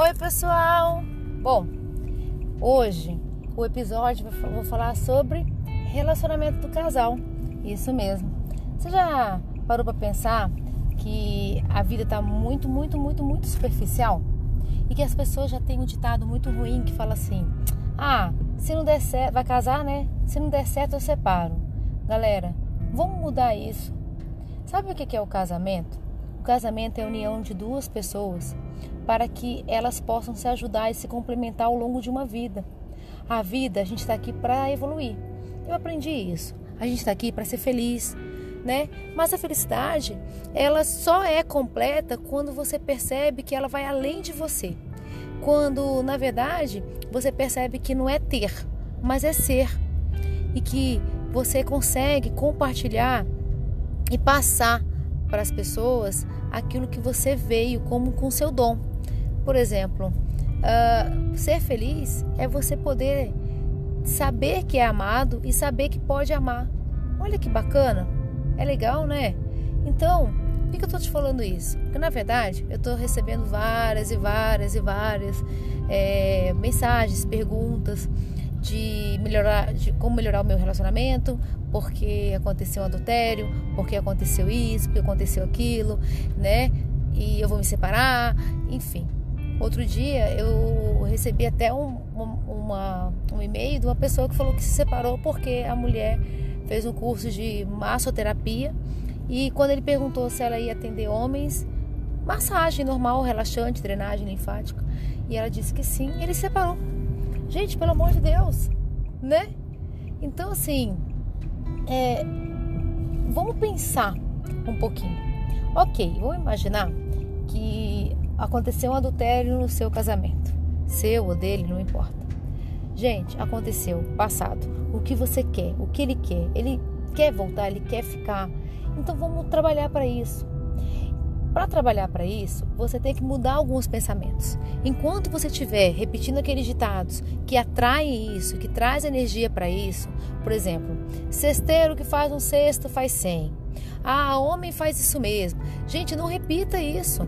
Oi, pessoal! Bom, hoje o episódio vou falar sobre relacionamento do casal. Isso mesmo. Você já parou para pensar que a vida tá muito, muito, muito, muito superficial? E que as pessoas já têm um ditado muito ruim que fala assim: "Ah, se não der certo, vai casar, né? Se não der certo, eu separo". Galera, vamos mudar isso. Sabe o que é o casamento? Casamento é a união de duas pessoas para que elas possam se ajudar e se complementar ao longo de uma vida. A vida, a gente está aqui para evoluir. Eu aprendi isso. A gente está aqui para ser feliz, né? Mas a felicidade, ela só é completa quando você percebe que ela vai além de você. Quando, na verdade, você percebe que não é ter, mas é ser. E que você consegue compartilhar e passar para as pessoas aquilo que você veio como com seu dom. Por exemplo, uh, ser feliz é você poder saber que é amado e saber que pode amar. Olha que bacana, é legal, né? Então, por que eu estou te falando isso? Porque na verdade eu estou recebendo várias e várias e várias é, mensagens, perguntas de melhorar, de como melhorar o meu relacionamento, porque aconteceu um adultério, porque aconteceu isso, porque aconteceu aquilo, né? E eu vou me separar, enfim. Outro dia eu recebi até um, uma, um e-mail de uma pessoa que falou que se separou porque a mulher fez um curso de massoterapia e quando ele perguntou se ela ia atender homens, massagem normal, relaxante, drenagem linfática, e ela disse que sim, ele se separou. Gente, pelo amor de Deus, né? Então, assim, é, vamos pensar um pouquinho. Ok, vamos imaginar que aconteceu um adultério no seu casamento, seu ou dele, não importa. Gente, aconteceu, passado. O que você quer? O que ele quer? Ele quer voltar? Ele quer ficar? Então vamos trabalhar para isso. Para trabalhar para isso, você tem que mudar alguns pensamentos. Enquanto você estiver repetindo aqueles ditados que atraem isso, que traz energia para isso, por exemplo, cesteiro que faz um cesto faz cem. Ah, homem faz isso mesmo. Gente, não repita isso.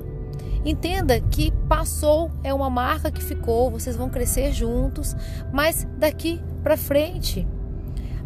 Entenda que passou, é uma marca que ficou, vocês vão crescer juntos, mas daqui para frente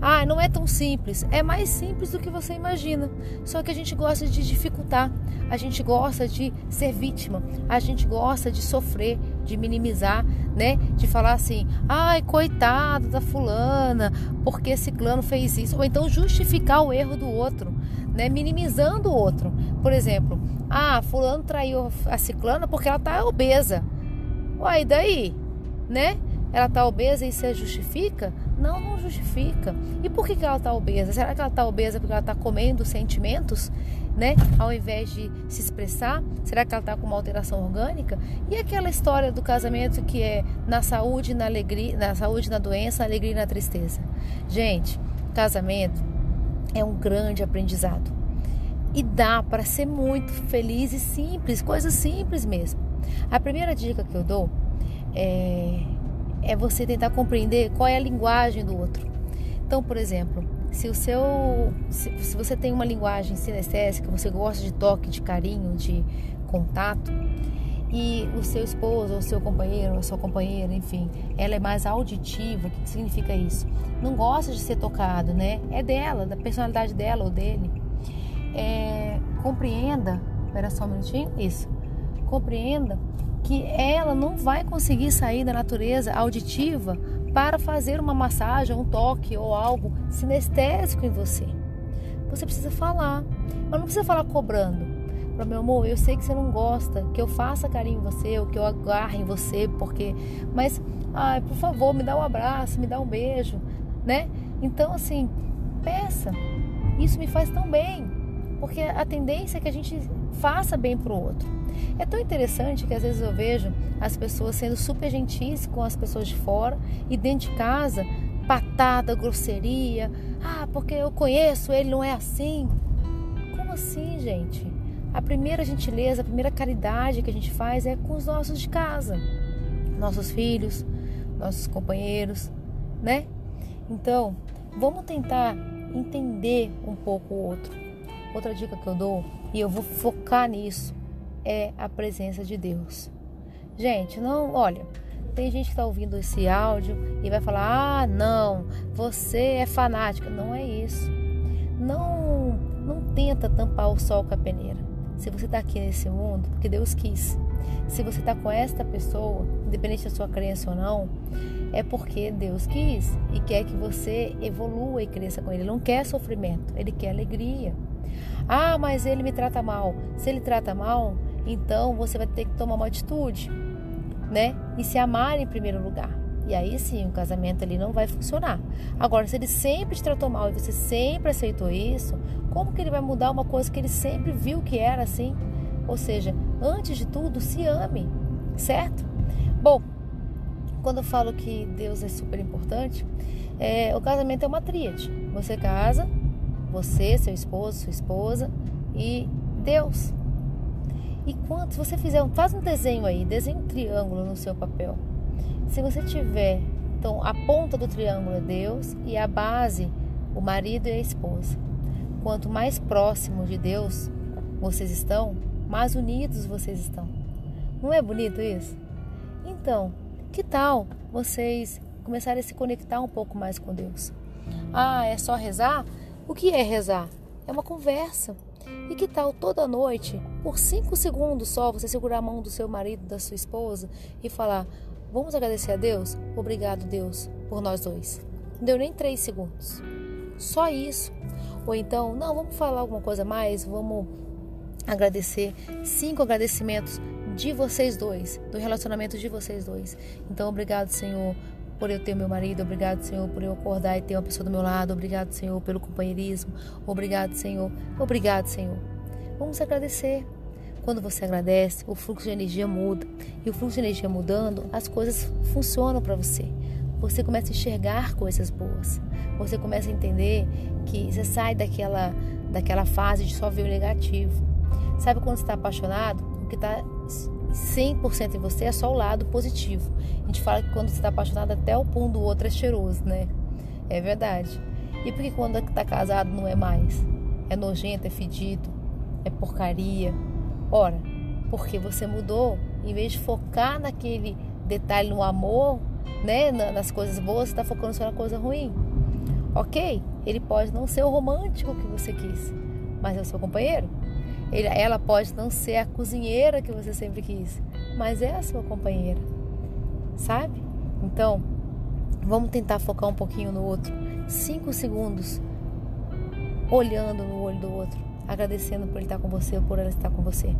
ah, não é tão simples. É mais simples do que você imagina. Só que a gente gosta de dificultar, a gente gosta de ser vítima, a gente gosta de sofrer, de minimizar, né? De falar assim, ai, coitado da fulana, porque esse clã fez isso. Ou então justificar o erro do outro, né? Minimizando o outro. Por exemplo, ah, fulano traiu a ciclana porque ela tá obesa. Uai, daí? Né? Ela tá obesa e isso justifica? Não, não justifica. E por que, que ela está obesa? Será que ela está obesa porque ela está comendo sentimentos, né? Ao invés de se expressar? Será que ela está com uma alteração orgânica? E aquela história do casamento que é na saúde, na alegria, na saúde, na doença, na alegria e na tristeza. Gente, casamento é um grande aprendizado. E dá para ser muito feliz e simples, coisas simples mesmo. A primeira dica que eu dou é é você tentar compreender qual é a linguagem do outro. Então, por exemplo, se o seu se, se você tem uma linguagem sinestésica, você gosta de toque, de carinho, de contato, e o seu esposo, ou seu companheiro, ou sua companheira, enfim, ela é mais auditiva, o que significa isso? Não gosta de ser tocado, né? É dela, da personalidade dela ou dele. É, compreenda, espera só um minutinho, isso. Compreenda que ela não vai conseguir sair da natureza auditiva para fazer uma massagem, um toque ou algo sinestésico em você. Você precisa falar, mas não precisa falar cobrando. Para meu amor, eu sei que você não gosta que eu faça carinho em você ou que eu agarre em você, porque, mas, ai, por favor, me dá um abraço, me dá um beijo, né? Então, assim, peça. Isso me faz tão bem, porque a tendência é que a gente faça bem para o outro. É tão interessante que às vezes eu vejo as pessoas sendo super gentis com as pessoas de fora e dentro de casa, patada, grosseria. Ah, porque eu conheço, ele não é assim. Como assim, gente? A primeira gentileza, a primeira caridade que a gente faz é com os nossos de casa, nossos filhos, nossos companheiros, né? Então, vamos tentar entender um pouco o outro. Outra dica que eu dou, e eu vou focar nisso, é a presença de Deus. Gente, não, olha, tem gente que está ouvindo esse áudio e vai falar: ah, não, você é fanática. Não é isso. Não, não tenta tampar o sol com a peneira. Se você está aqui nesse mundo, porque Deus quis. Se você está com esta pessoa, independente da sua crença ou não, é porque Deus quis e quer que você evolua e cresça com Ele. Ele não quer sofrimento, Ele quer alegria. Ah, mas ele me trata mal. Se ele trata mal, então você vai ter que tomar uma atitude, né? E se amar em primeiro lugar. E aí sim, o casamento ali não vai funcionar. Agora, se ele sempre te tratou mal e você sempre aceitou isso, como que ele vai mudar uma coisa que ele sempre viu que era assim? Ou seja, antes de tudo, se ame, certo? Bom, quando eu falo que Deus é super importante, é, o casamento é uma tríade. Você casa, você, seu esposo, sua esposa e Deus. E quando você fizer, faz um desenho aí, desenhe um triângulo no seu papel. Se você tiver, então a ponta do triângulo é Deus e a base o marido e a esposa. Quanto mais próximo de Deus vocês estão, mais unidos vocês estão. Não é bonito isso? Então, que tal vocês começarem a se conectar um pouco mais com Deus? Ah, é só rezar? O que é rezar? É uma conversa. E que tal toda noite, por cinco segundos só, você segurar a mão do seu marido, da sua esposa e falar: Vamos agradecer a Deus? Obrigado, Deus, por nós dois. Não deu nem três segundos. Só isso. Ou então, não, vamos falar alguma coisa mais, vamos agradecer. Cinco agradecimentos de vocês dois, do relacionamento de vocês dois. Então, obrigado, Senhor, por eu ter meu marido, obrigado, Senhor, por eu acordar e ter uma pessoa do meu lado, obrigado, Senhor, pelo companheirismo, obrigado, Senhor, obrigado, Senhor. Vamos agradecer. Quando você agradece, o fluxo de energia muda. E o fluxo de energia mudando, as coisas funcionam para você. Você começa a enxergar coisas boas. Você começa a entender que você sai daquela, daquela fase de só ver o negativo. Sabe quando você está apaixonado? O que está 100% em você é só o lado positivo. A gente fala que quando você está apaixonado, até o pum do outro é cheiroso, né? É verdade. E por que quando está casado não é mais? É nojento, é fedido, é porcaria. Ora, porque você mudou, em vez de focar naquele detalhe no amor, né, nas coisas boas, você está focando só na coisa ruim. Ok, ele pode não ser o romântico que você quis, mas é o seu companheiro. Ela pode não ser a cozinheira que você sempre quis, mas é a sua companheira, sabe? Então, vamos tentar focar um pouquinho no outro. Cinco segundos olhando no olho do outro, agradecendo por ele estar com você ou por ela estar com você.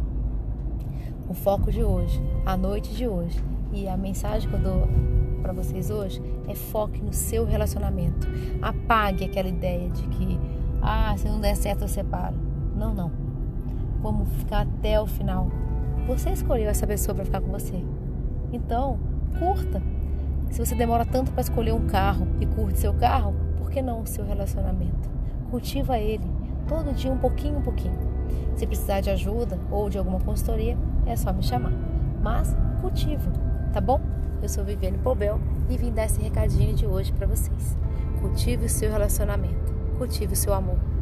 O foco de hoje, a noite de hoje e a mensagem que eu dou para vocês hoje é foque no seu relacionamento. Apague aquela ideia de que, ah, se não der certo eu separo. Não, não como ficar até o final. Você escolheu essa pessoa para ficar com você. Então, curta. Se você demora tanto para escolher um carro e curte seu carro, por que não o seu relacionamento? Cultiva ele todo dia um pouquinho, um pouquinho. Se precisar de ajuda ou de alguma consultoria, é só me chamar. Mas cultiva, tá bom? Eu sou Viviane Pobel e vim dar esse recadinho de hoje para vocês. Cultive o seu relacionamento, cultive o seu amor.